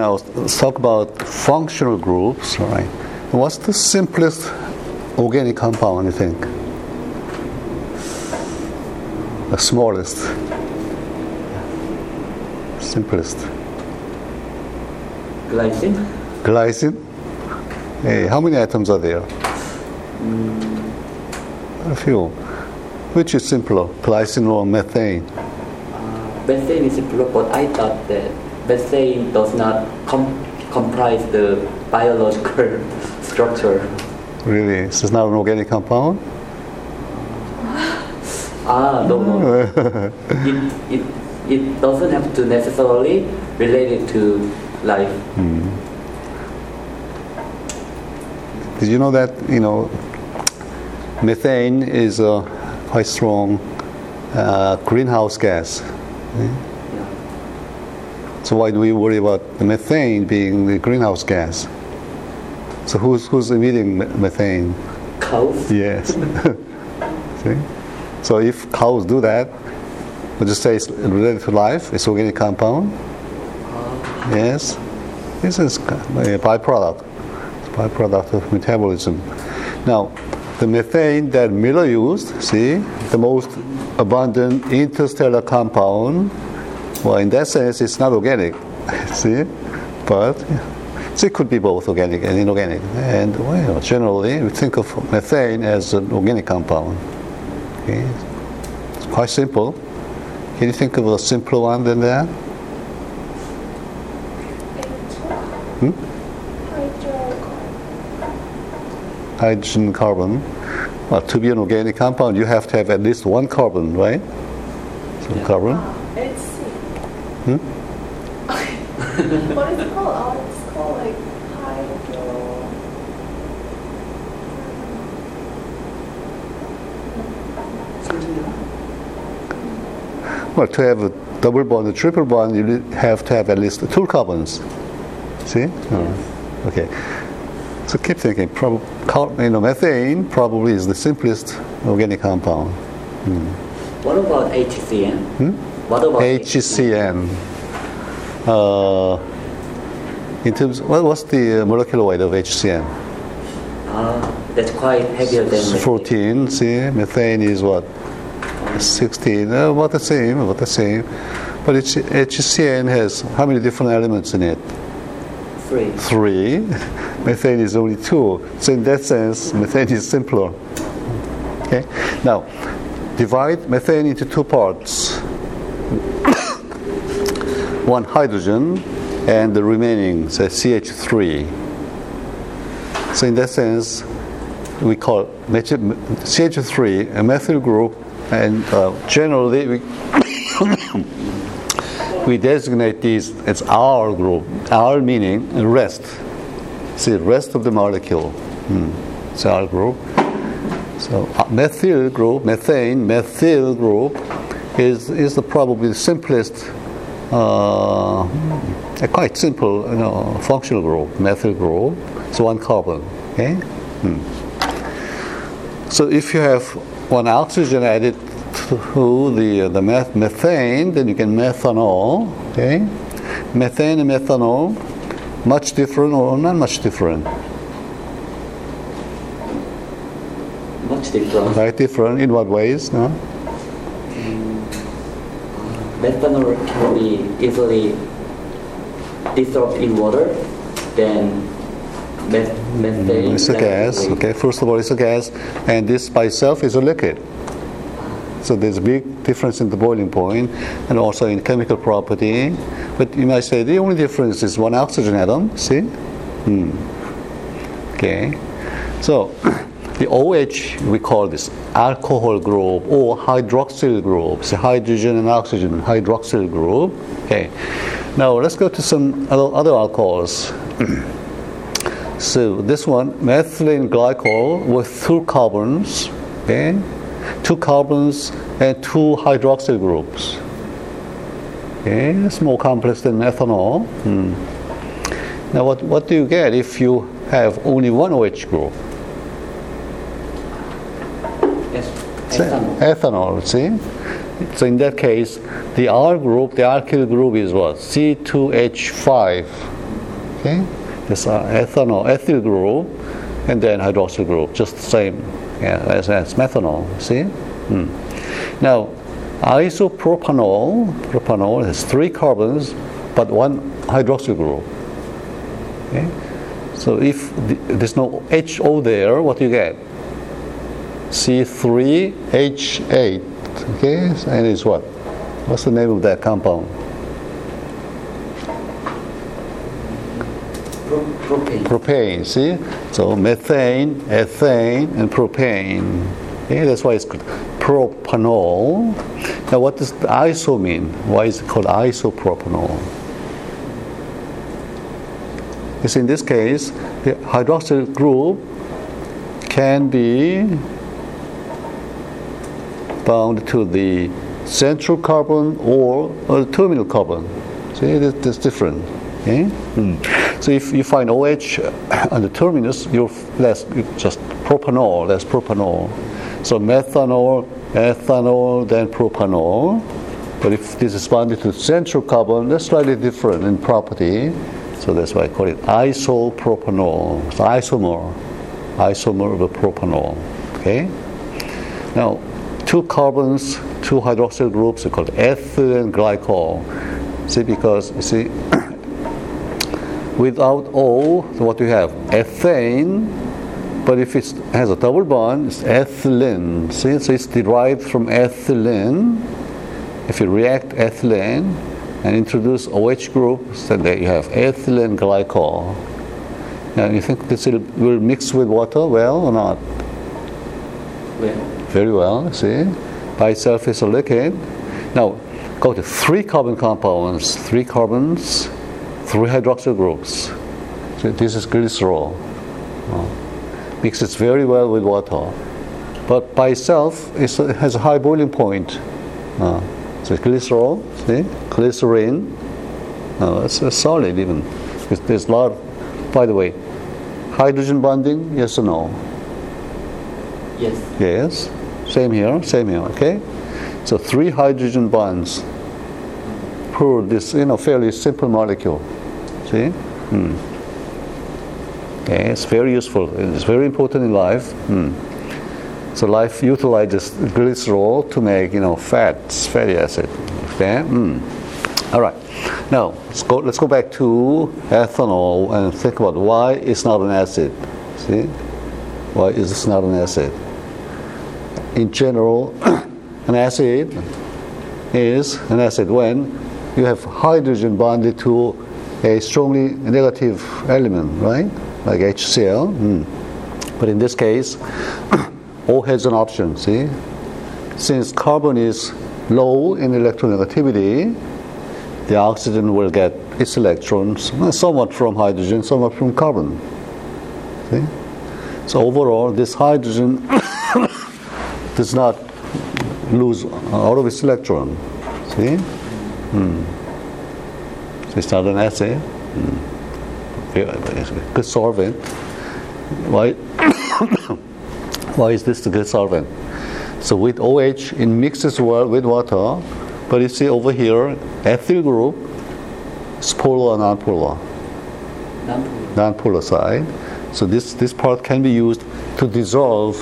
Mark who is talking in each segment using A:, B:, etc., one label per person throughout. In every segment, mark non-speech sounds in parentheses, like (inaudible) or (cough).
A: Now let's talk about functional groups. All right. What's the simplest organic compound you think? The smallest, simplest.
B: Glycine?
A: Glycine. Hey, how many atoms are there? Mm. A few. Which is simpler, glycine or methane?
B: Uh, methane is simpler, but I thought that methane does not com- comprise the biological (laughs) structure.
A: Really, this is not an organic compound. (laughs)
B: Ah, no, no. (laughs) it, it, it doesn't have to necessarily relate it to life.
A: Did you know that you know methane is a quite strong uh, greenhouse gas?
B: Yeah.
A: So why do we worry about methane being the greenhouse gas? So who's who's emitting methane?
B: Cows?
A: Yes. (laughs) See? So if cows do that, would just say it's related to life? It's organic compound? Uh. Yes. This is a byproduct. It's a byproduct of metabolism. Now, the methane that Miller used, see, the most abundant interstellar compound, well, in that sense, it's not organic, (laughs) see, but so it could be both organic and inorganic. And well, generally, we think of methane as an organic compound. Okay, it's quite simple. Can you think of a simpler one than that?
C: Hmm? Hydrocarbon.
A: Hydrogen carbon. Well, to be an organic compound, you have to have at least one carbon, right?
B: Yeah.
A: carbon.
C: It's
A: Hmm?
C: what is it called? Oh, it's called like hydro.
A: Well, to have a double bond, a triple bond, you have to have at least two carbons. See? Oh, Okay. So keep thinking. Prob- car- you know, methane probably is the simplest organic compound.
B: What about HCN?
A: Hmm?
B: What about
A: HCN. Uh, in terms, what, what's the uh, molecular weight of HCN?
B: Ah, that's quite heavier than methane.
A: 14. See, methane is what? 16. Uh, about the same. About the same. But it's, HCN has how many different elements in it?
B: Three.
A: Three. (laughs) Methane is only two. So in that sense, methane is simpler. Okay. Now, divide methane into two parts. (coughs) One hydrogen, and the remaining, say CH3. So in that sense, we call meth- CH3 a methyl group, and uh, generally we (coughs) we designate these as R group. R meaning rest. See, rest of the molecule. Hmm. It's R group. So uh, methyl group, methane, methyl group is is the probably the simplest, uh, a quite simple, you know, functional group, methyl group. It's one carbon. Okay. Hmm. So if you have one oxygen added to the the meth- methane, then you get methanol. Okay, methane and methanol, much different or not much different?
B: Much different.
A: Right, different in what ways? No?
B: Methanol can be easily dissolved in water, then meth- methane.
A: It's a gas. Okay, first of all, it's a gas, and this by itself is a liquid. So there's a big difference in the boiling point and also in chemical property. But you might say the only difference is one oxygen atom. See? Hmm. Okay. So (clears throat) the OH we call this alcohol group or hydroxyl group. So hydrogen and oxygen hydroxyl group. Okay. Now let's go to some other, alcohols. (clears throat) So this one, methylene glycol with two carbons, okay, two carbons and two hydroxyl groups. Okay, it's more complex than methanol. Hmm. Now, what, what do you get if you have only one OH group?
B: Yes.
A: Say,
B: Ethanol.
A: Ethanol, see? So in that case, the R group, the alkyl group is what? C2H5. Okay, this uh, ethanol ethyl group, and then hydroxyl group, just the same yeah, as, as methanol. See? Hmm. Now, isopropanol, propanol has three carbons, but one hydroxyl group. Okay? So if the, there's no HO there, what do you get? C3H8. Okay, and it's what? What's the name of that compound?
B: Propane.
A: Propane, see? So methane, ethane, and propane. Okay, that's why it's called propanol. Now, what does the iso mean? Why is it called isopropanol? Because in this case, the hydroxyl group can be bound to the central carbon or, or the terminal carbon. See, that- that's different. Okay? Mm. So if you find OH on the terminus, you're less just propanol, less propanol. So methanol, ethanol, then propanol. But if this is bonded to the central carbon, that's slightly different in property. So that's why I call it isopropanol. It's isomer, isomer of the propanol. Okay. Now, two carbons, two hydroxyl groups are called ethylene glycol. See, because see, (coughs) without O, what do you have? Ethane, but if it has a double bond, it's ethylene. See, so it's derived from ethylene. If you react ethylene and introduce OH groups, then there you have ethylene glycol. Now, you think this will mix with water well or not?
B: Well,
A: Very well, see? By itself is a liquid. Now, go to three carbon compounds, three carbons, three hydroxyl groups. So this is glycerol. Mixes very well with water. But by itself, it has a high boiling point. So glycerol, see? Glycerin. Uh, it's, it's solid even. There's, there's a lot, of, by the way, hydrogen bonding, yes or no?
B: yes.
A: Yes, same here, same here, okay? So three hydrogen bonds per this, you know, fairly simple molecule. See? Hmm. Okay, it's very useful. It's very important in life. Hmm. So life utilizes glycerol to make, you know, fats, fatty acid. Okay? Hmm. All right. Now let's go. Let's go back to ethanol and think about why it's not an acid. See? Why is this not an acid? In general, (clears throat) an acid is an acid when you have hydrogen bonded to a strongly negative element, right? Like HCl. Mm. But in this case, (clears throat) O has an option, see? Since carbon is low in electronegativity, the oxygen will get its electrons uh, somewhat from hydrogen, somewhat from carbon. See? So overall, this hydrogen (clears throat) does not lose out of its electron. See? Hmm. So it's not an acid. Hmm. Good solvent. Why? (coughs) Why is this a good solvent? So with OH, it mixes well with water, but you see over here, ethyl group is polar or non-polar
B: Non-polar.
A: non-polar side. So this, this part can be used to dissolve,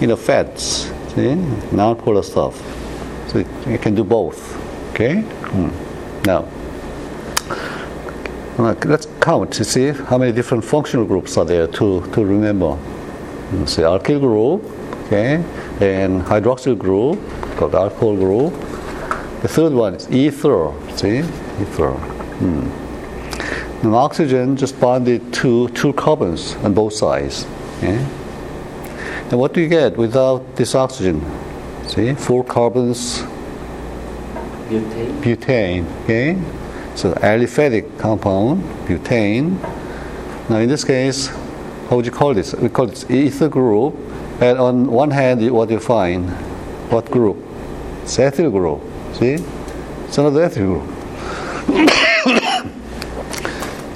A: you know, fats, see, non-polar stuff. So you can do both. Okay. Hmm. Now, let's count to see how many different functional groups are there to, to remember. See, alkyl group, okay, and hydroxyl group called alcohol group. The third one is ether. See, ether. And oxygen just bonded to two carbons on both sides. Okay? And what do you get without this oxygen? See, four carbons,
B: Butane.
A: butane. Okay, so aliphatic compound, butane. Now in this case, how would you call this? We call it ether group. And on one hand, what do you find? What group? It's ethyl group. See, it's another ethyl group. (coughs)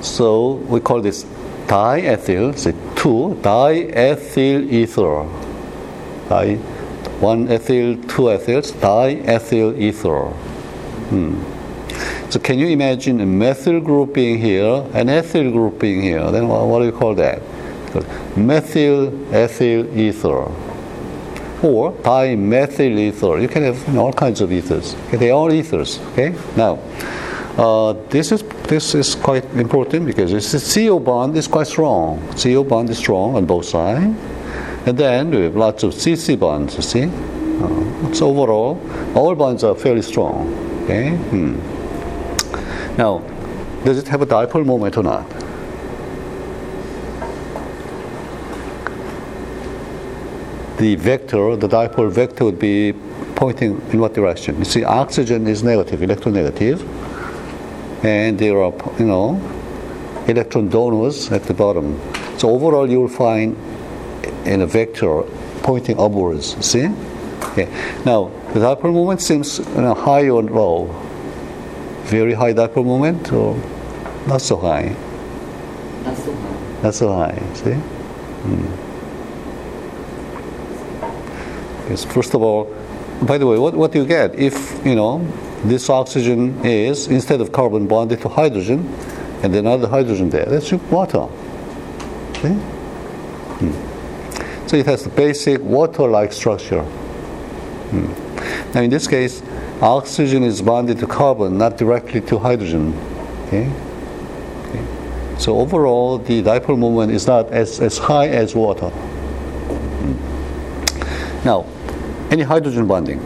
A: So we call this diethyl, say two, diethyl ether. Di, one ethyl, two ethyls, diethyl ether. Hmm. So can you imagine a methyl group being here an ethyl group being here? Then what, what do you call that? Methyl ethyl ether or dimethyl ether. You can have all kinds of ethers. Okay? They are all ethers. Okay. Now, uh, this is this is quite important because this CO bond is quite strong. CO bond is strong on both sides, and then we have lots of CC bonds. You see. Uh, so overall, all bonds are fairly strong. Okay. Hmm. Now, does it have a dipole moment or not? The vector, the dipole vector would be pointing in what direction? You see, oxygen is negative, electronegative, and there are, you know, electron donors at the bottom. So overall, you will find in a vector pointing upwards. See? Okay. Now, the dipole moment seems you know, high or low. Very high dipole moment or not so high?
B: Not so high.
A: Not so high. See? Hmm. Yes, first of all, by the way, what, what do you get if, you know, this oxygen is, instead of carbon, bonded to hydrogen, and then another hydrogen there? That's water. See? Hmm. So it has the basic water-like structure. Hmm. Now in this case, oxygen is bonded to carbon, not directly to hydrogen. Okay? okay. So overall, the dipole moment is not as, as high as water. Hmm. Now, any hydrogen bonding.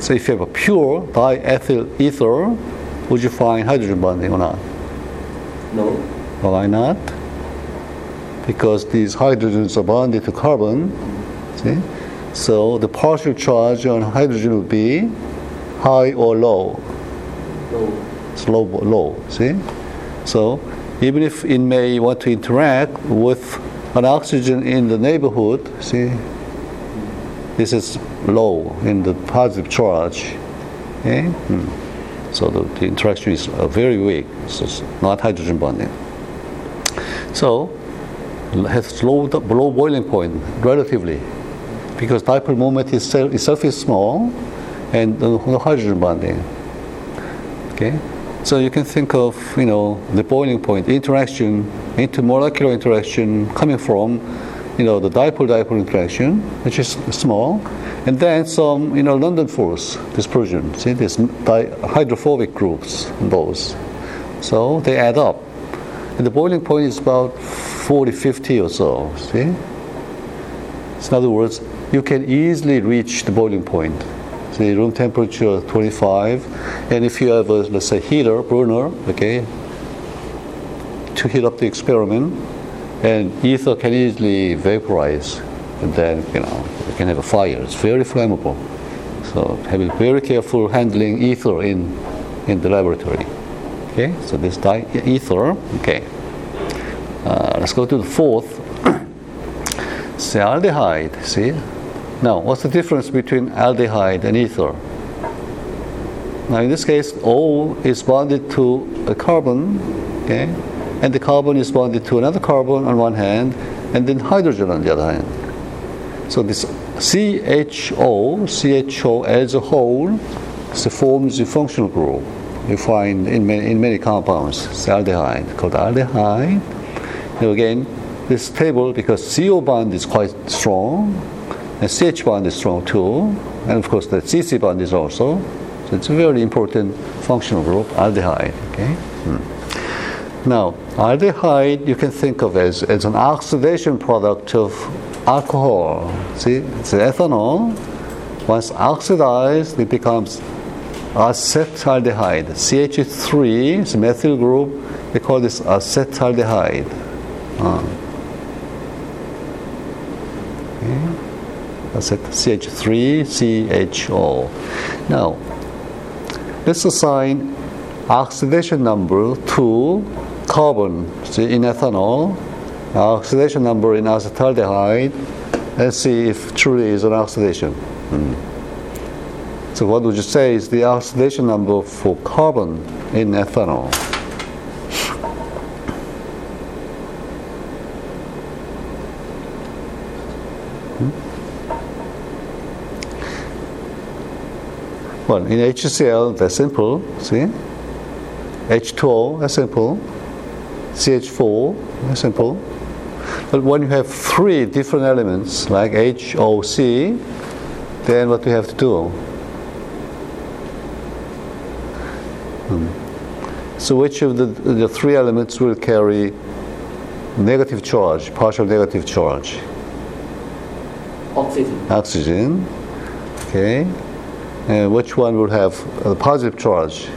A: So if you have a pure diethyl ether, would you find hydrogen bonding or not?
B: No.
A: Why not? Because these hydrogens are bonded to carbon. See? So the partial charge on hydrogen would be high or low.
B: Low.
A: It's low, low. See? So even if it may want to interact with an oxygen in the neighborhood, see, this is low in the positive charge. Okay? Hmm. So the, the, interaction is uh, very weak. So it's not hydrogen bonding. So has low, low boiling point relatively because dipole moment itself, itself is small and no hydrogen bonding. Okay? So you can think of, you know, the boiling point, interaction, intermolecular interaction coming from you know, the dipole-dipole interaction, which is small, and then some, you know, London force dispersion. See, these hydrophobic groups, those. So they add up. And the boiling point is about 40, 50 or so. See? So in other words, you can easily reach the boiling point. See, room temperature 25, and if you have a, let's say, heater, burner, okay, to heat up the experiment, and ether can easily vaporize, and then you know can have a fire. It's very flammable. So having very careful handling ether in in the laboratory. Okay, so this di- ether. Okay, uh, let's go to the fourth. (coughs) Aldehyde. See, now what's the difference between aldehyde and ether? Now in this case, O is bonded to a carbon. Okay and the carbon is bonded to another carbon on one hand, and then hydrogen on the other hand. So this CHO, CHO as a whole, so forms a functional group you find in many, in many compounds, it's aldehyde, called aldehyde. Now again, this table, because CO bond is quite strong, and CH bond is strong too, and of course the CC bond is also, so it's a very important functional group, aldehyde. Okay. Hmm. Now, aldehyde you can think of as, as an oxidation product of alcohol. See, it's ethanol. Once oxidized, it becomes acetaldehyde. CH3 is a methyl group. We call this acetaldehyde. Uh. Okay. CH3CHO. Now, let's assign oxidation number to carbon see, in ethanol, oxidation number in acetaldehyde. Let's see if truly is an oxidation. Mm. So what would you say is the oxidation number for carbon in ethanol? Hmm? Well, in HCl, that's simple. See? H2O, that's simple. CH4, that's simple. But when you have three different elements, like HOC, then what do you have to do? Hmm. So which of the, the three elements will carry negative charge, partial negative charge?
B: Oxygen.
A: Oxygen. Okay. And which one will have a positive charge?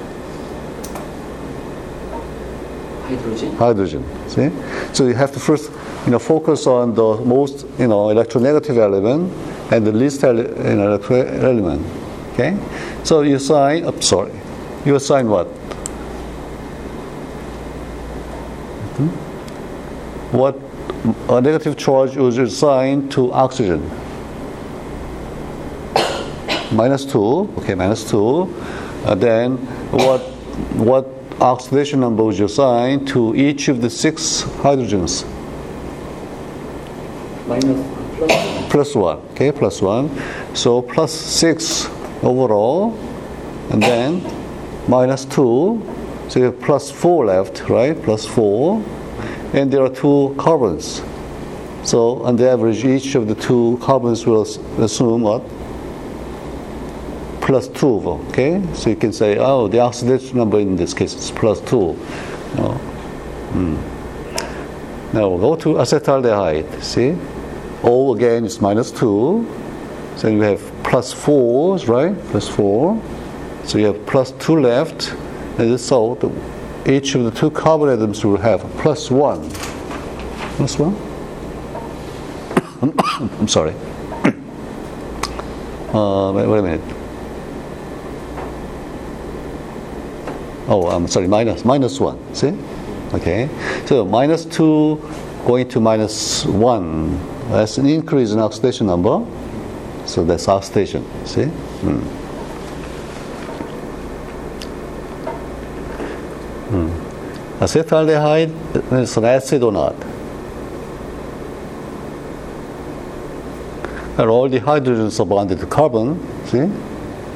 B: Hydrogen.
A: hydrogen. See? So you have to first, you know, focus on the most, you know, electronegative element and the least ele- electro element. Okay? So you assign, oh, sorry, you assign what? Hmm? What a negative charge was assigned to oxygen? (coughs) minus 2, okay, minus 2. Uh, then what, what oxidation number was assigned to each of the six hydrogens?
B: Minus plus.
A: Plus 1, okay, plus 1. So plus 6 overall, and then minus 2. So you have plus 4 left, right? Plus 4. And there are two carbons. So on the average, each of the two carbons will assume what? Plus 2, okay? So you can say, oh, the oxidation number in this case is plus 2. You know? Hmm. Now go to acetaldehyde, see? O again is minus 2. So you have plus 4, right? Plus 4. So you have plus 2 left. And so the, each of the two carbon atoms will have plus 1. Plus 1? (coughs) I'm sorry. (coughs) Uh, wait, wait a minute. Oh, I'm sorry, minus, minus 1, see? Okay, so minus 2 going to minus 1, that's an increase in oxidation number. So that's oxidation, see? Hmm. Hmm. Acetaldehyde is an acid or not? And all the hydrogens are bonded to carbon, see?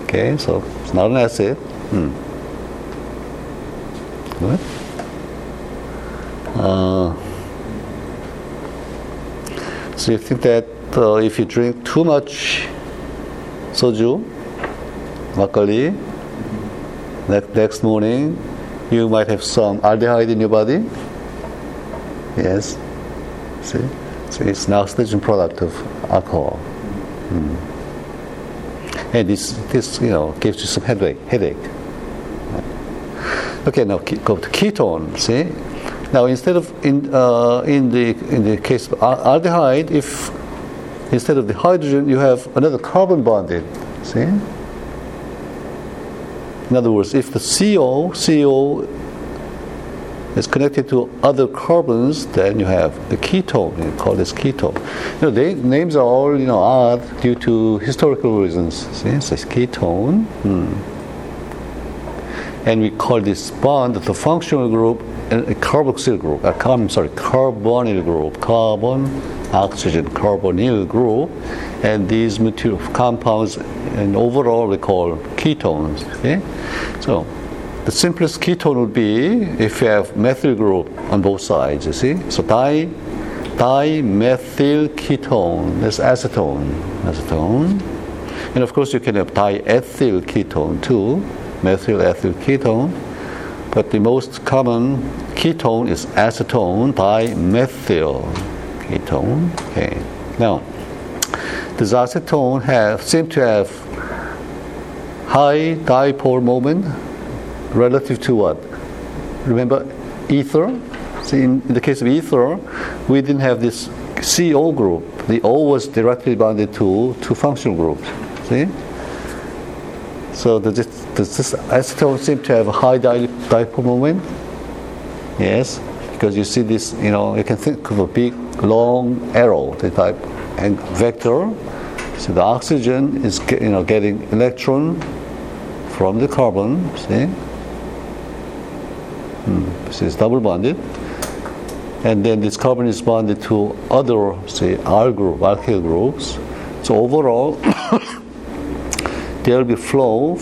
A: Okay, so it's not an acid. Hmm. Uh, so you think that uh, if you drink too much soju, makgeolli, next, next morning, you might have some aldehyde in your body? Yes. See? So it's an oxidation product of alcohol. Mm. And this, this, you know, gives you some headache. headache. Okay, now go to ketone. See, now instead of in uh, in the in the case of aldehyde, if instead of the hydrogen you have another carbon bonded. See. In other words, if the CO CO is connected to other carbons, then you have the ketone. You call this ketone. You know, they, names are all you know odd due to historical reasons. See, it's ketone. Hmm and we call this bond the functional group a a carboxyl group. Uh, I'm sorry, carbonyl group. Carbon, oxygen, carbonyl group, and these material compounds, and overall we call ketones. Okay, so the simplest ketone would be if you have methyl group on both sides. You see, so di dimethyl ketone. That's acetone. Acetone. And of course, you can have diethyl ketone too, methyl ethyl ketone. But the most common ketone is acetone, dimethyl ketone. Okay. Now, does acetone have seem to have high dipole moment relative to what? Remember ether? See, in, in the case of ether, we didn't have this CO group. The O was directly bonded to two functional groups. See? So does this, does this acetone seem to have a high di- dipole moment? Yes, because you see this, you know, you can think of a big long arrow, the type, and vector. So the oxygen is, ge- you know, getting electron from the carbon. See, hmm. so it's double bonded, and then this carbon is bonded to other, say, R group, alkyl groups. So overall, (coughs) (coughs) there will be flow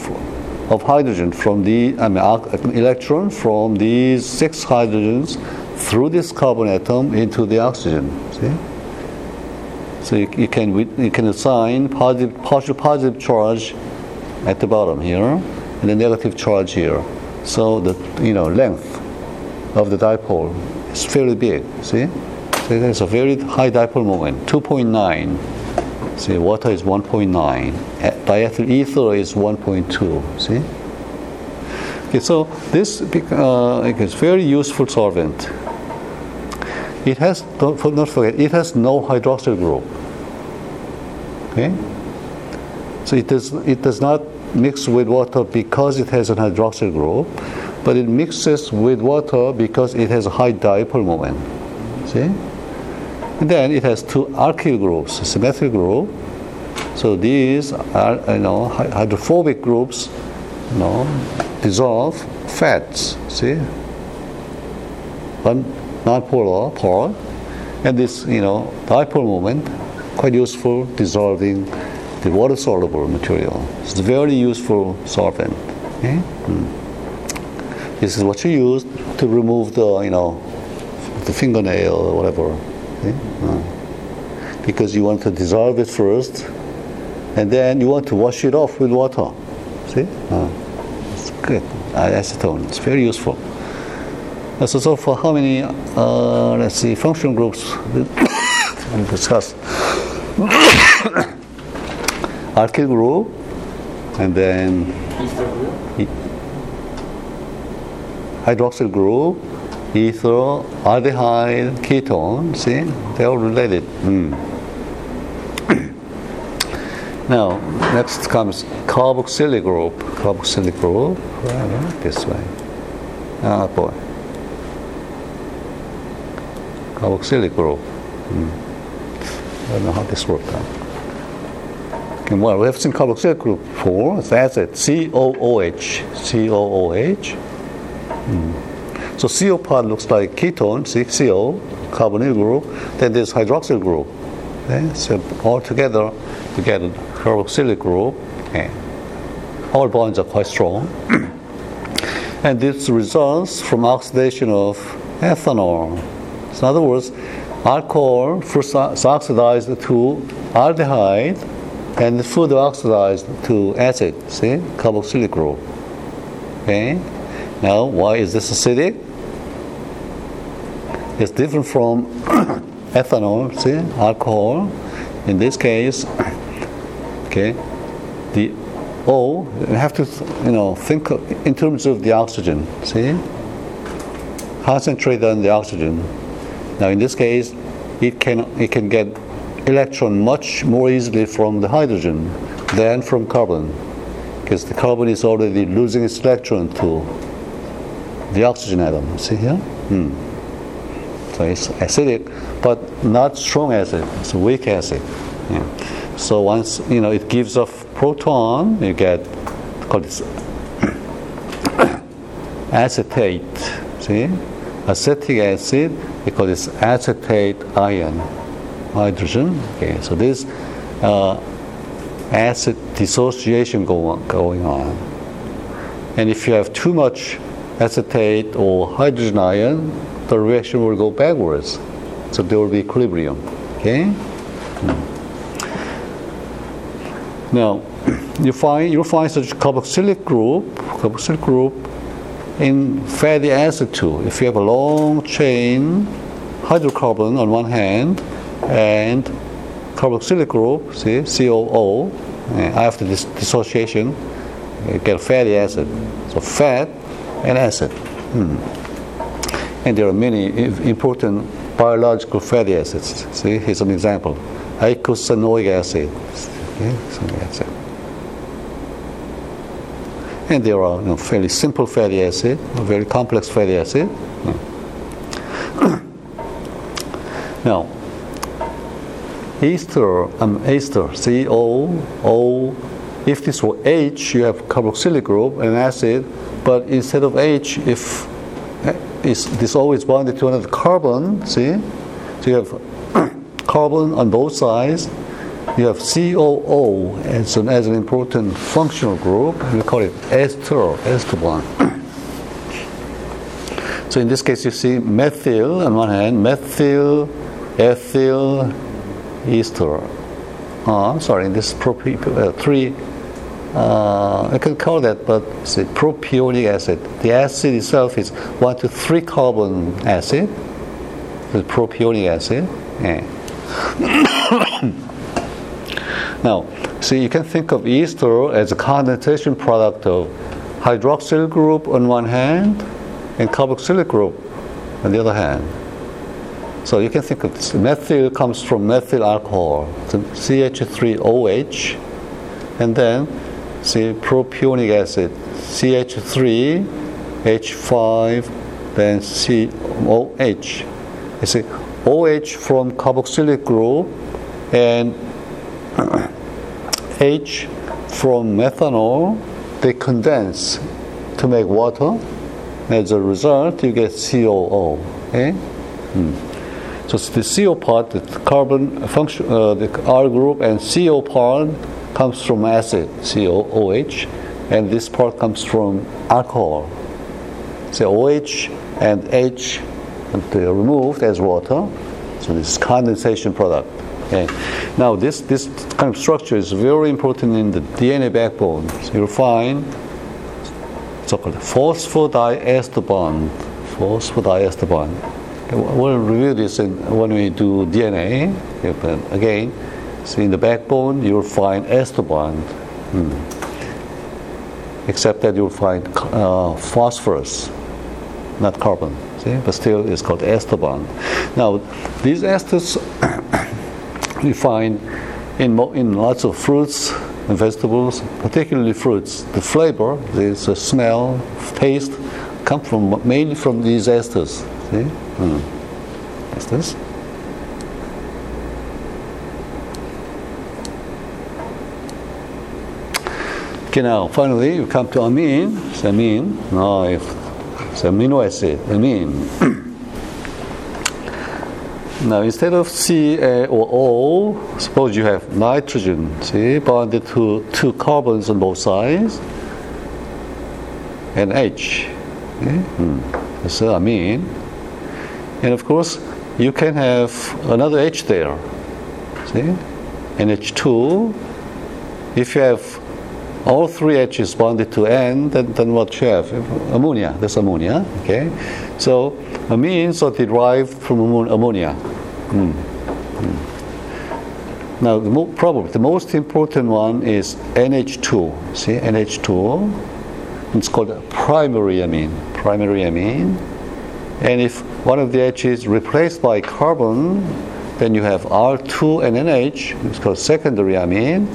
A: of hydrogen from the I mean, electron from these six hydrogens through this carbon atom into the oxygen. See? So you, you can you can assign positive partial positive charge at the bottom here and a negative charge here. So the you know length of the dipole is fairly big. See? So there's a very high dipole moment, 2.9. See, water is 1.9. Eh, Diethyl ether is 1.2. See? Okay, so this uh, is very useful solvent. It has, don't, not forget, it has no hydroxyl group. Okay? So it does, it does not mix with water because it has an hydroxyl group, but it mixes with water because it has a high dipole moment. See? And then it has two alkyl groups, symmetric group. So these are, you know, hydrophobic groups, you know, dissolve fats. See? One nonpolar pole, and this, you know, dipole moment, quite useful dissolving the water-soluble material. It's a very useful solvent. Okay? Hmm. This is what you use to remove the, you know, the fingernail or whatever. Okay? Uh, Because you want to dissolve it first, and then you want to wash it off with water. See? Uh, it's good. Uh, acetone. It's very useful. So, so for how many, uh, let's see, functional groups (coughs) we discuss? (coughs) Alkyl group, and then hydroxyl group, ether, aldehyde, ketone. See, they're all related. Hmm. (clears throat) now, next comes carboxylic group. Carboxylic group, right, this way. Ah, boy. Carboxylic group. Hmm. I don't know how this works out. Okay, well, we have seen carboxylic group before. That's it. COOH. COOH. So CO part looks like ketone, see, CO, carbonyl group. Then there's hydroxyl group. Okay? So all together, you get a carboxylic group. Okay. All bonds are quite strong. (clears throat) and this results from oxidation of ethanol. So in other words, alcohol first is oxidized to aldehyde and further oxidized to acid, see, carboxylic group. Okay? Now, why is this acidic? It's different from (coughs) ethanol, see, alcohol. In this case, (coughs) okay, the O, you have to, you know, think in terms of the oxygen, see? Concentrate on the oxygen. Now, in this case, it can, it can get electron much more easily from the hydrogen than from carbon, because the carbon is already losing its electron to the oxygen atom. See here? Hmm. So it's acidic, but not strong acid. It's weak acid. Yeah. So once you know it gives off proton, you get called this (coughs) acetate. See, acetic acid. Call this acetate ion, hydrogen. Okay. So this uh, acid dissociation go on, going on. And if you have too much acetate or hydrogen ion, the reaction will go backwards. So there will be equilibrium. Okay? Hmm. Now, you find you find such carboxylic group, carboxylic group in fatty acid too. If you have a long chain hydrocarbon on one hand and carboxylic group, see, COO, uh, after this dissociation, you get fatty acid. So fat and acid. Hmm. And there are many important biological fatty acids. See, here's an example. Eicosanoic acid. Acid. And there are you know, fairly simple fatty acid, very complex fatty acid. (clears throat) now, ester, um, ester, C O O. If this were H, you have carboxylic group and acid, but instead of H, if eh, is this always bonded to another carbon, see? So you have (coughs) carbon on both sides, you have COO as an, as an important functional group. We call it ester, ester bond. (coughs) so in this case, you see methyl on one hand, methyl, ethyl, ester. Uh, sorry, this propi- uh, three. Uh, I can call that, but it's propionic acid. The acid itself is one to three carbon acid. The propionic acid. Yeah. (coughs) Now, see, you can think of ester as a condensation product of hydroxyl group on one hand and carboxylic group on the other hand. So you can think of this. Methyl comes from methyl alcohol, so CH3OH, and then see propionic acid, CH3, H5, then COH. You see, OH from carboxylic group and (clears throat) H from methanol, they condense to make water. As a result, you get COO. Okay? Hmm. So the CO part, the carbon function, uh, the R group, and CO part comes from acid, COOH, and this part comes from alcohol. So OH and H they are removed as water. So this is condensation product. Okay. Now this this kind of structure is very important in the DNA backbone. So you'll find so-called phosphodiester bond. Phosphodiester bond. We'll review this in, when we do DNA. Again, so in the backbone you'll find ester bond. Hmm. Except that you'll find uh, phosphorus, not carbon. See? But still, it's called ester bond. Now, these esters (coughs) we find in, in lots of fruits and vegetables, particularly fruits. The flavor, the the smell, taste, come from mainly from these esters. See? Mm. Esters. Okay, now finally you come to amine. It's amine. Now, if it's amino acid, amine. (clears throat) Now, instead of C uh, or O, suppose you have nitrogen, see, bonded to two carbons on both sides, and H. Okay? Hmm. I mean. And of course, you can have another H there, see, NH2. If you have all three H's bonded to N, then, then what you have? Ammonia. That's ammonia. Okay. So amines are derived from ammonia. Mm. Mm. Now, the mo- probably the most important one is NH2. See, NH2. It's called primary amine. Primary amine. And if one of the H is replaced by carbon, then you have R2 and NH. It's called secondary amine.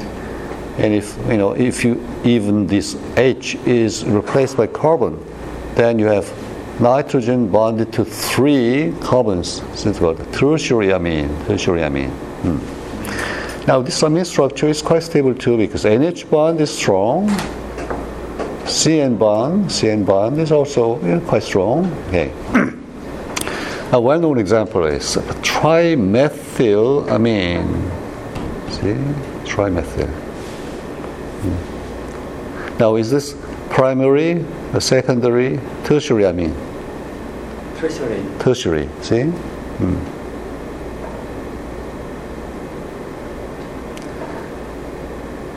A: And if you know if you even this H is replaced by carbon, then you have nitrogen bonded to three carbons. So it's called tertiary amine. Tertiary amine. Hmm. Now this amine structure is quite stable too because NH bond is strong. CN bond, CN bond is also you know, quite strong. Okay. (clears throat) A well-known example is trimethylamine. See, trimethyl. Now, is this primary, secondary, tertiary? I mean,
B: Tertiary.
A: tertiary. See? Hmm.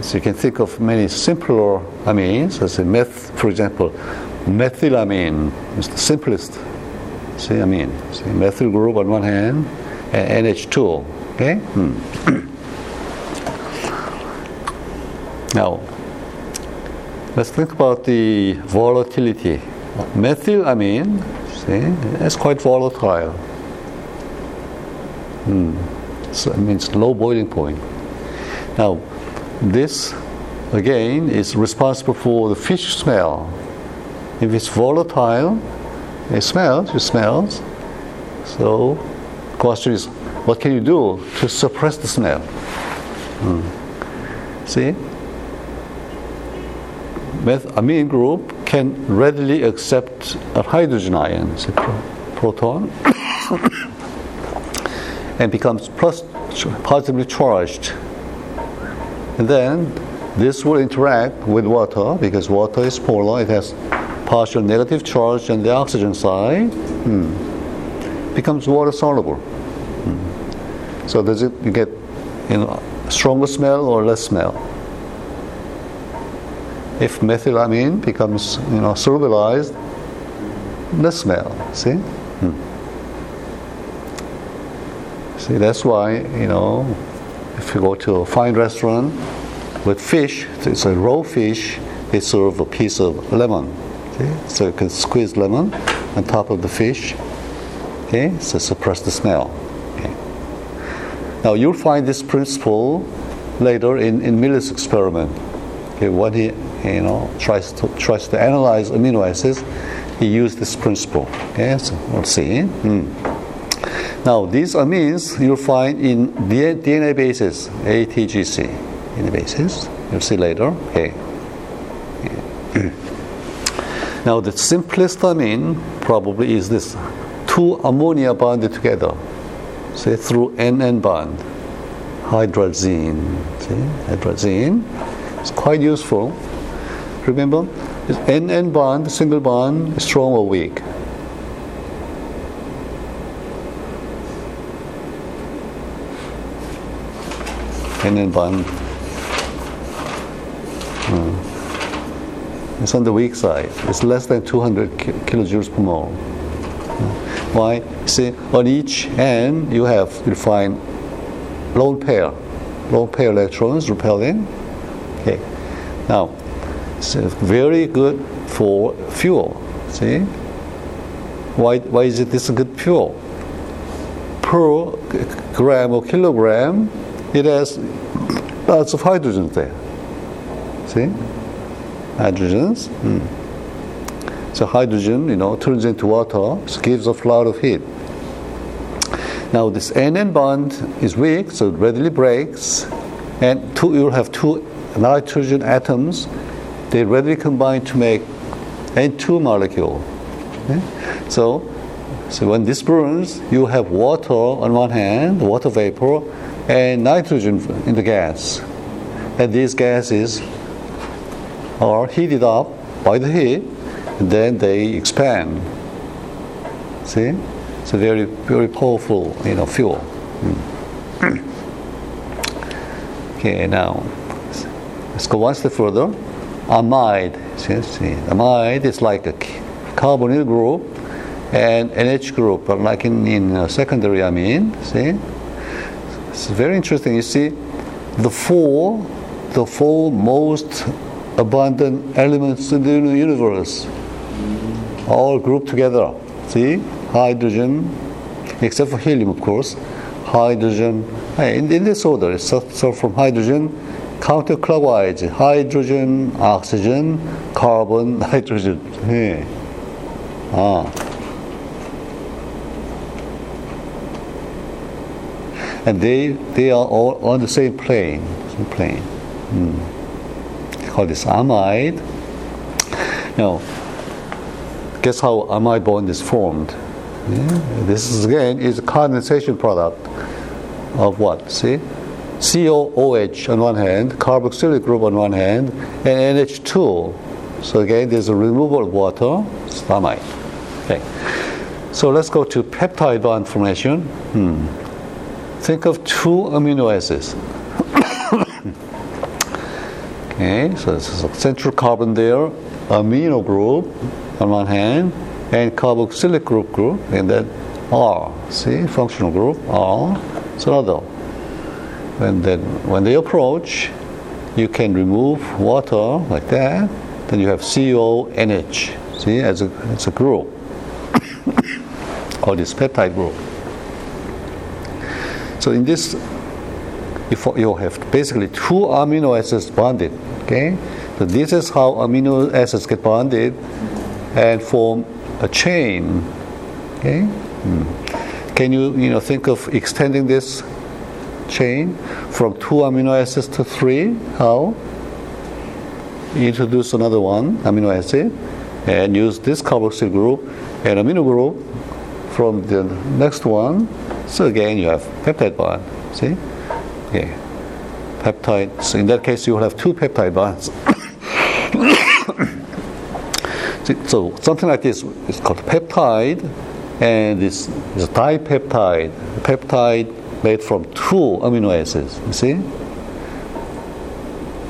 A: So you can think of many simpler amines, as a meth, for example, methylamine is the simplest. See, amine. See, methyl group on one hand, and NH2. Okay. Hmm. Now, Let's think about the volatility. Methylamine, see, it's quite volatile. Hmm. So it means low boiling point. Now, this again is responsible for the fish smell. If it's volatile, it smells, it smells. So, question is, what can you do to suppress the smell? Hmm. See? Amine group can readily accept a hydrogen ion, say pro- proton, (coughs) and becomes plus, positively charged And then this will interact with water because water is polar. It has partial negative charge on the oxygen side. Hmm. Becomes water soluble. Hmm. So does it get you know stronger smell or less smell? If methylamine becomes you know solubilized, the smell. See? Hmm. See that's why you know if you go to a fine restaurant with fish, it's a raw fish, they serve a piece of lemon. Okay? So you can squeeze lemon on top of the fish. Okay, so suppress the smell. Okay. Now you'll find this principle later in, in Miller's experiment. Okay, when he you know tries to tries to analyze amino acids, he used this principle. Okay, so we'll see. Hmm. Now these amines you'll find in DNA bases, ATGC in the basis. You'll see later. Okay. (clears throat) now the simplest amine probably is this two ammonia bonded together. Say through NN bond. Hydrazine. See? Hydrazine. It's quite useful. Remember? NN bond, single bond, strong or weak? NN bond Hmm. It's on the weak side. It's less than 200 kilojoules per mole. Hmm. Why? See, on each end you have you find lone pair, lone pair electrons repelling. Okay. Now, it's very good for fuel. See? Why, why is it this good fuel? Per gram or kilogram, it has lots of hydrogen there. See? Hydrogens. Mm. So hydrogen, you know, turns into water, so gives off a lot of heat. Now this NN bond is weak, so it readily breaks, and two, you'll have two nitrogen atoms. They readily combine to make N2 molecule. Okay? So, so when this burns, you have water on one hand, water vapor, and nitrogen in the gas. And these gases are heated up by the heat, and then they expand. See, it's a very very powerful you know fuel. Mm. (clears throat) okay, now let's go one step further. Amide, see, see, amide is like a carbonyl group and NH group, but like in, in uh, secondary amine. See, it's very interesting. You see, the four, the four most abundant elements in the universe, all grouped together. See, hydrogen, except for helium, of course. Hydrogen, in, in this order, so from hydrogen counterclockwise hydrogen, oxygen, carbon, (laughs) nitrogen. Yeah. Ah. And they, they are all on the same plane. Same plane. Mm call this amide. Now, guess how amide bond is formed? Yeah. This is again is a condensation product of what? See? COOH on one hand, carboxylic group on one hand, and NH2. So again, there's a removal of water, it's amide. Okay. So let's go to peptide bond formation. Hmm. Think of two amino acids. (coughs) Okay, so this is a central carbon there, amino group on one hand, and carboxylic group group, and then R. See, functional group R. It's another. And then when they approach, you can remove water like that. Then you have CONH. See, as a, as a group, (coughs) or this peptide group. So in this, you have basically two amino acids bonded Okay, so this is how amino acids get bonded and form a chain. Okay, hmm. can you you know think of extending this chain from two amino acids to three? How? Introduce another one amino acid and use this carboxyl group and amino group from the next one. So again, you have peptide bond. See? Okay. peptide. So in that case, you will have two peptide bonds. (coughs) so something like this is called peptide, and this is a dipeptide. Peptide made from two amino acids. You see?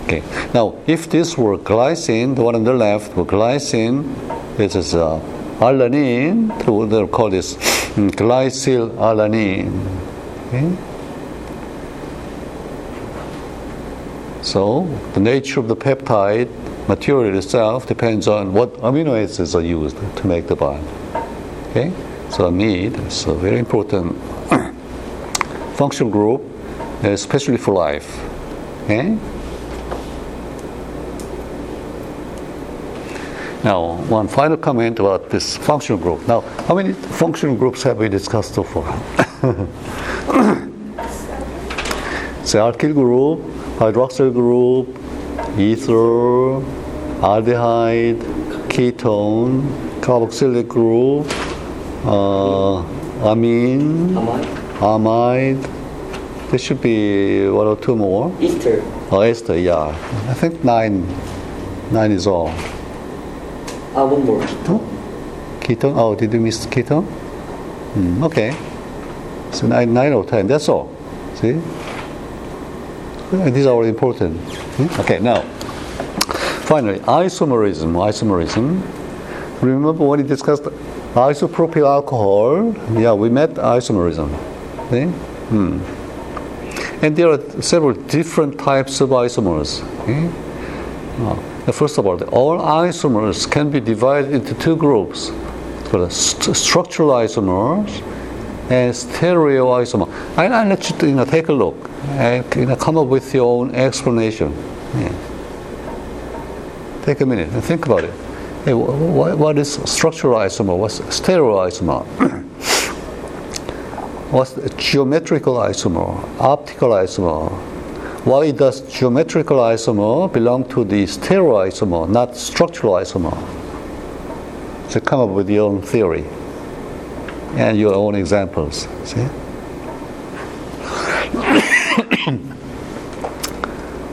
A: Okay. Now, if this were glycine, the one on the left were glycine, this is uh, alanine. They'll call this glycyl alanine. Okay? So, the nature of the peptide material itself depends on what amino acids are used to make the bond. Okay? So, amide is a very important functional group, especially for life. Okay? Now, one final comment about this functional group. Now, how many functional groups have we discussed so far? (coughs) the alkyl group, hydroxyl group, ether, aldehyde, ketone, carboxylic group, uh, amine,
B: Amide,
A: amide. There should be one or two more.
B: Easter.
A: Oh, ester, yeah. I think nine. Nine is all.
B: ah, one more, ketone.
A: Ketone? Oh, did you miss ketone? Hmm, okay. So nine, nine or ten. That's all. See? These are all important. Hmm? Okay, now, finally, isomerism. Isomerism. Remember when we discussed isopropyl alcohol? Yeah, we met isomerism. Hmm. And there are several different types of isomers. Uh, First of all, all isomers can be divided into two groups st- structural isomers and stereoisomer. I, I'll let you, you know, take a look and you know, come up with your own explanation. Yeah. Take a minute and think about it. Hey, wh- wh- what is structural isomer? What's stereoisomer? (clears throat) Geometrical isomer? Optical isomer? Why does geometrical isomer belong to the stereoisomer, not structural isomer? So come up with your own theory and your own examples. See?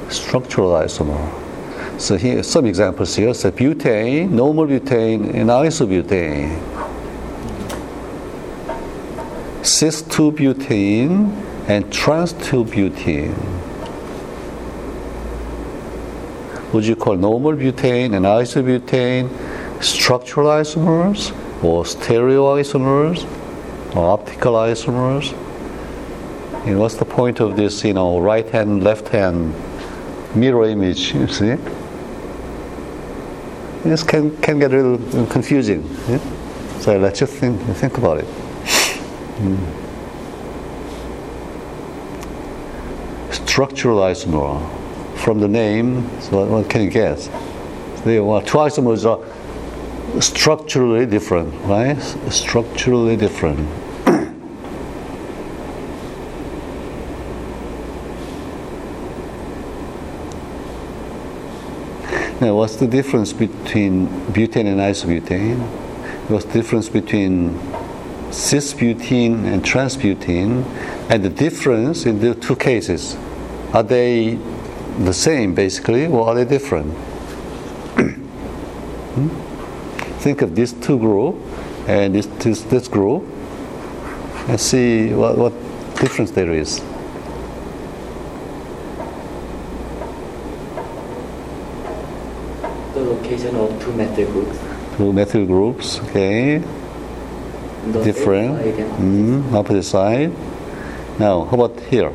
A: (coughs) structural isomer. So here some examples here. So butane, normal butane, and isobutane. Cis-2-butene and trans-2-butene. Would you call normal butane and isobutane structural isomers or stereoisomers or optical isomers? And what's the point of this, you know, right hand, left hand mirror image, you see? This can, can get a little confusing. yeah? So let's just think, think about it. Structural isomer. From the name, so what, what can you guess? Are two isomers are structurally different, right? Structurally different. (coughs) Now, what's the difference between butane and isobutane? What's the difference between cis-butene and trans-butene? And the difference in the two cases, are they the same basically, or are they different? (clears throat) Hmm? Think of these two groups and this, this, this group and see what, what difference there is.
B: the location of two methyl groups.
A: Two methyl groups, okay, different, mm, opposite side. Now, how about here?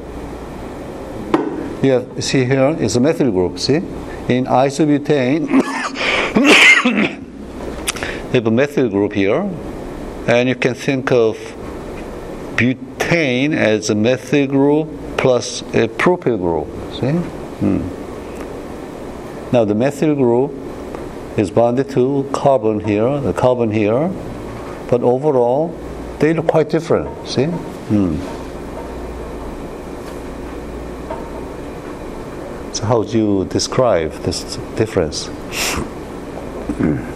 A: Yeah, see here is a methyl group, see? In isobutane, (coughs) we have a methyl group here, and you can think of butane as a methyl group plus a propyl group, see? Hmm. Now, the methyl group is bonded to carbon here, the carbon here, but overall they look quite different. See? Hmm. So how do you describe this difference? (laughs)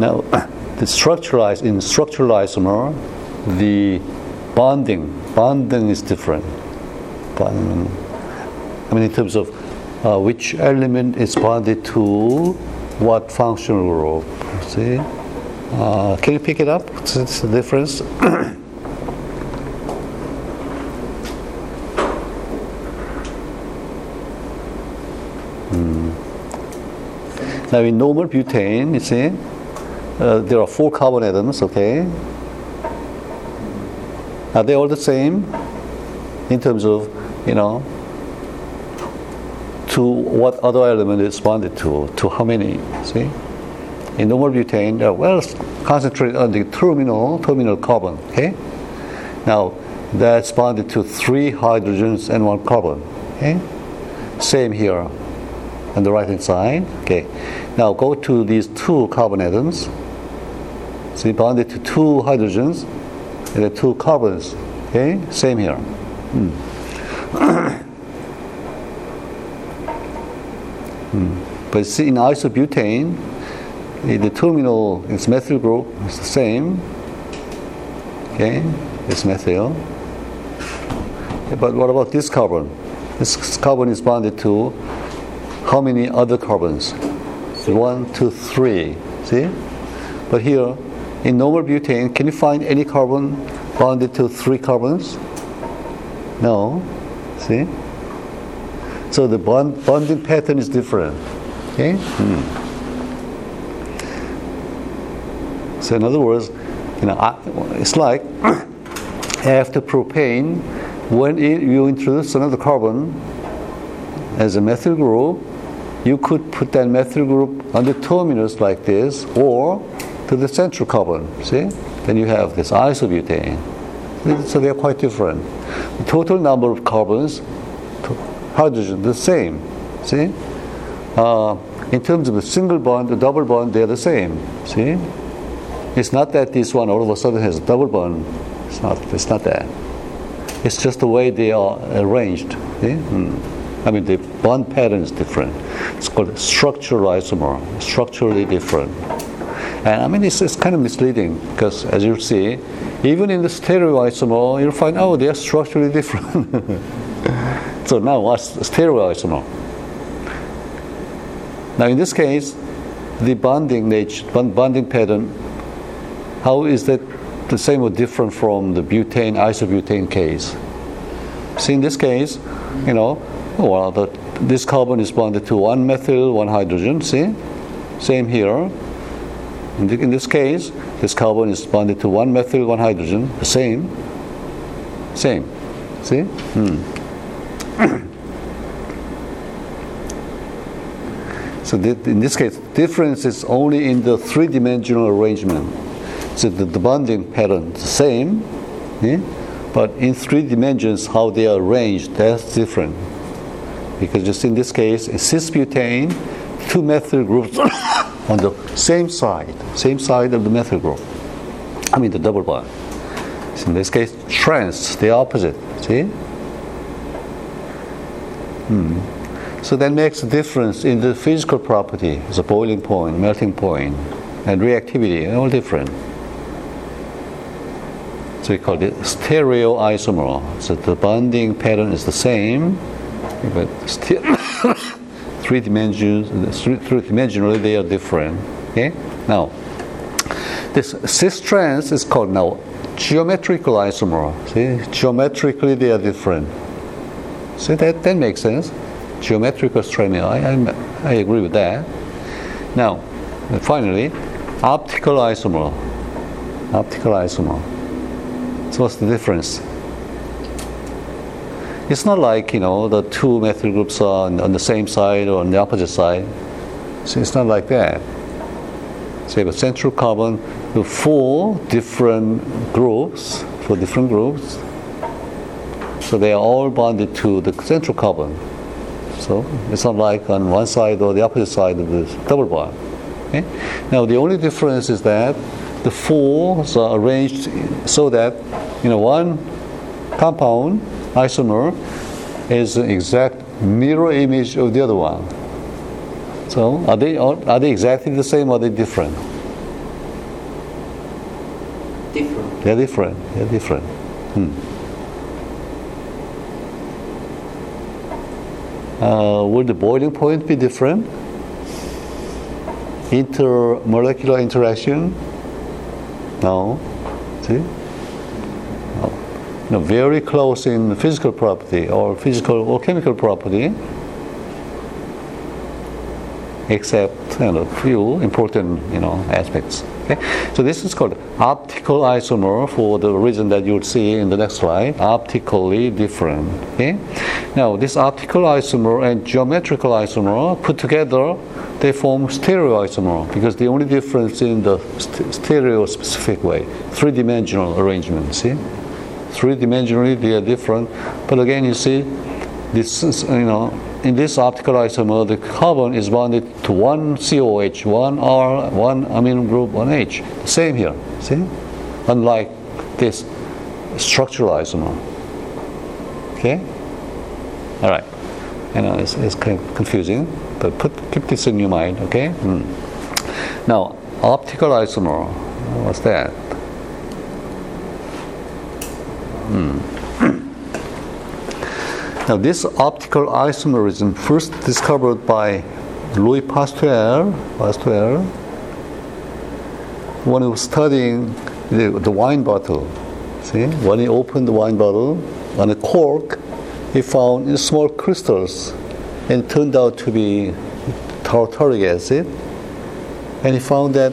A: Now, (coughs) the structuralized in structural isomer, the bonding bonding is different. I mean, in terms of uh, which element is bonded to what functional group. See? Uh, can you pick it up? What's the difference? (coughs) Hmm. Now in normal butane, you see, uh, there are four carbon atoms, okay? Are they all the same in terms of, you know, to what other element is bonded to, to how many, see? In normal butane, they're well concentrated on the terminal, terminal carbon, okay? Now, that's bonded to three hydrogens and one carbon, okay? Same here on the right hand side, okay? Now go to these two carbon atoms, see, bonded to two hydrogens, and the two carbons. Okay, same here. Mm. (coughs) mm. But see, in isobutane, the terminal its methyl group is the same. Okay, it's methyl. But what about this carbon? This carbon is bonded to how many other carbons? One, two, three. See? But here, in normal butane, can you find any carbon bonded to three carbons? No. See? So the bond, bonding pattern is different. Okay? Hmm. So in other words, you know, it's like (coughs) after propane, when it, you introduce another carbon as a methyl group, you could put that methyl group on the terminus like this, or to the central carbon. See? Then you have this isobutane. So they're quite different. The total number of carbons, hydrogen, the same. See? Uh, in terms of the single bond, the double bond, they're the same. See? It's not that this one all of a sudden has a double bond. It's not. It's not that. It's just the way they are arranged. See? Hmm. I mean, the bond pattern is different. It's called structural isomer, structurally different. And I mean, it's, it's kind of misleading because, as you see, even in the stereoisomer, you'll find, oh, they are structurally different. (laughs) so now, what's stereoisomer? Now, in this case, the bonding nature, bonding pattern, how is that the same or different from the butane isobutane case? See, in this case, you know, oh, well, the, this carbon is bonded to one methyl, one hydrogen. See, same here. In, this case, this carbon is bonded to one methyl, one hydrogen, the same. Same. See? Hmm. (coughs) so in this case, difference is only in the three-dimensional arrangement. So the, the bonding pattern the same, yeah? but in three dimensions, how they are arranged, that's different. Because just in this case, in cis-butane, two methyl groups (coughs) on the same side, same side of the methyl group. I mean the double bond. So in this case, trans, the opposite. See? Hmm. So that makes a difference in the physical property, the boiling point, melting point, and reactivity, all different. So we call it stereoisomer. So the bonding pattern is the same, but still three dimensions, three, dimensionally they are different. Okay. Now, this cis trans is called now geometrical isomer. See, geometrically they are different. See that that makes sense. Geometrical strain. I, I I agree with that. Now, finally, optical isomer. Optical isomer. So what's the difference? It's not like you know the two methyl groups are on, on the same side or on the opposite side. So it's not like that. So you have a central carbon with four different groups, four different groups. So they are all bonded to the central carbon. So it's not like on one side or the opposite side of the double bond. Okay? Now the only difference is that the fours are arranged so that you know one compound isomer is an exact mirror image of the other one. So are they are they exactly the same or are they different? Different. They're different. They're different. Hmm. Uh, will the boiling point be different? Intermolecular interaction? No. See? No. no. Very close in physical property or physical or chemical property except you know, few important you know aspects. Okay, so this is called optical isomer for the reason that you'll see in the next slide. Optically different. Okay, now this optical isomer and geometrical isomer put together they form stereoisomer because the only difference in the st- stereo specific way, three dimensional arrangement. See, three dimensionally they are different, but again you see this is you know in this optical isomer, the carbon is bonded to one COH, one R, one amino group, one H. Same here, see? Unlike this structural isomer. Okay? All right. I know it's, it's kind of confusing, but put, keep this in your mind, okay? Mm. Now, optical isomer, what's that? Hmm. (clears throat) Now, this optical isomerism first discovered by Louis Pasteur, Pasteur when he was studying the, the wine bottle. See, when he opened the wine bottle on a cork, he found small crystals, and turned out to be tartaric acid. And he found that,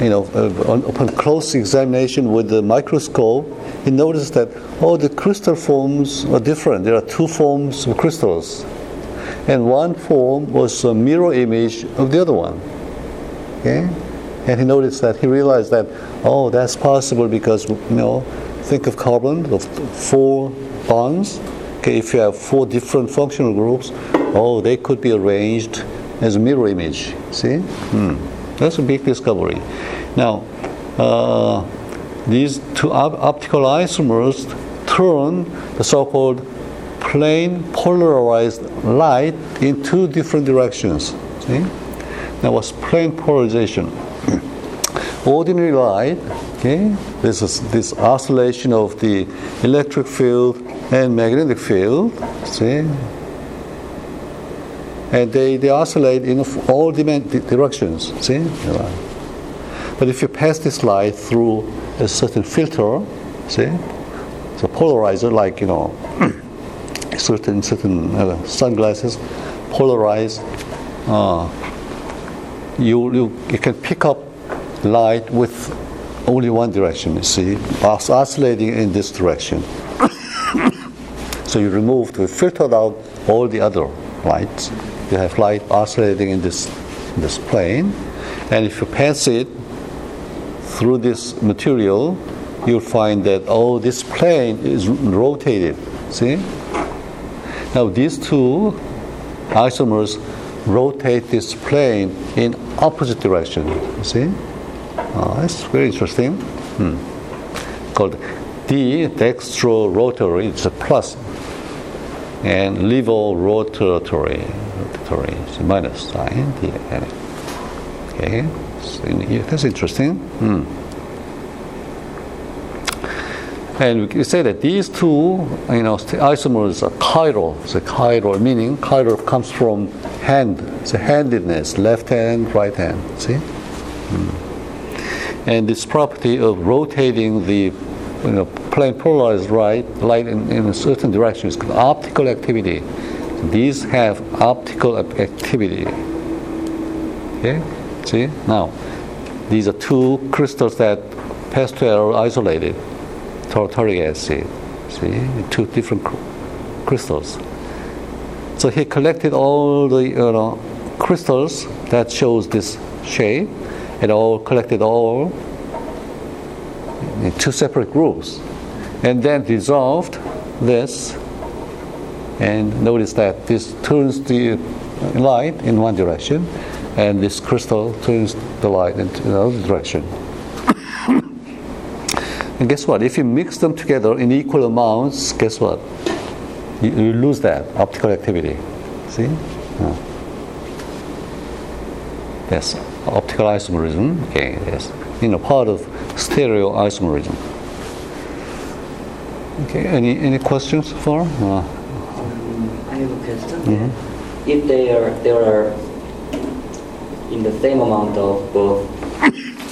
A: you know, uh, upon close examination with the microscope, he noticed that oh, the crystal forms are different. There are two forms of crystals, and one form was a mirror image of the other one. Okay, and he noticed that he realized that oh, that's possible because you know, think of carbon of four bonds. Okay, if you have four different functional groups, oh, they could be arranged as a mirror image. See, hmm. that's a big discovery. Now. Uh, these two op- optical isomers turn the so-called plane polarized light in two different directions. See? Now, what's plane polarization? (clears throat) Ordinary light, okay, this is this oscillation of the electric field and magnetic field. See, and they, they oscillate in all directions. See, but if you pass this light through a certain filter, see, so polarizer, like you know, (clears throat) certain certain uh, sunglasses, polarize. Uh, you, you you can pick up light with only one direction. You see, oscillating in this direction. (coughs) so you remove, you filtered out all the other lights. You have light oscillating in this in this plane, and if you pass it through this material, you'll find that oh, this plane is rotated. See? Now these two isomers rotate this plane in opposite direction. See? Oh, that's very interesting. Hmm. Called D dextro-rotary. It's a plus, and levo-rotatory. Rotatory. It's minus sign. Okay. That's interesting. Hmm. And we say that these two, you know, isomers are chiral. So chiral meaning chiral comes from hand. A handedness, left hand, right hand. See? Hmm. And this property of rotating the you know, plane polarized right light in, in a certain direction is called optical activity. These have optical activity. Okay? See? Now, these are two crystals that Pasteur isolated, tartaric acid. See? Two different cr- crystals. So he collected all the you know, crystals that shows this shape and all collected all in two separate groups and then dissolved this and notice that this turns the light in one direction and this crystal turns the light into another direction. and guess what? If you mix them together in equal amounts, guess what? You, you lose that optical activity. See? Yes, optical isomerism. Okay, yes, you know, part of stereo isomerism. Okay, any, any questions for? Uh,
B: I have a question. If they are there are in the same amount of both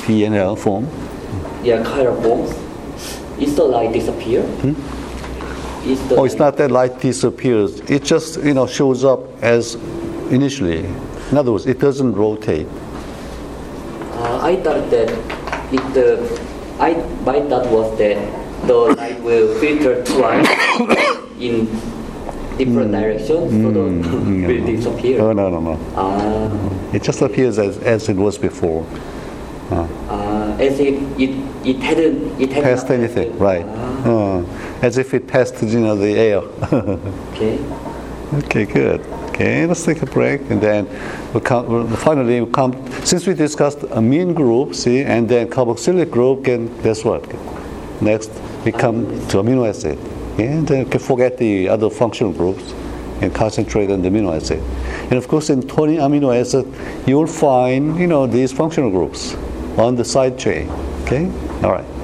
A: P and L form.
B: yeah chiral forms, is the light disappear? Is the
A: Oh, it's not that light disappears. It just, you know, shows up as initially. In other words, it doesn't rotate.
B: Uh, I thought that it the I my thought was that the light will filter twice (coughs) in different directions, so the (laughs) will disappear.
A: Oh, no, no, no.
B: Ah,
A: It just appears as, as it was before.
B: uh, as if it it hadn't it hadn't
A: Passed anything, right.
B: Ah,
A: Uh, as if it passed, you know, the air. (laughs)
B: okay.
A: okay, good. Okay, let's take a break and then we'll come, we'll, finally we'll come, since we discussed amine group, see, and then carboxylic group, can, guess what? Next, we come to amino acid. And uh, then you can forget the other functional groups and concentrate on the amino acid. And of course, in 20 amino acid, you will find, you know, these functional groups on the side chain. Okay? All right.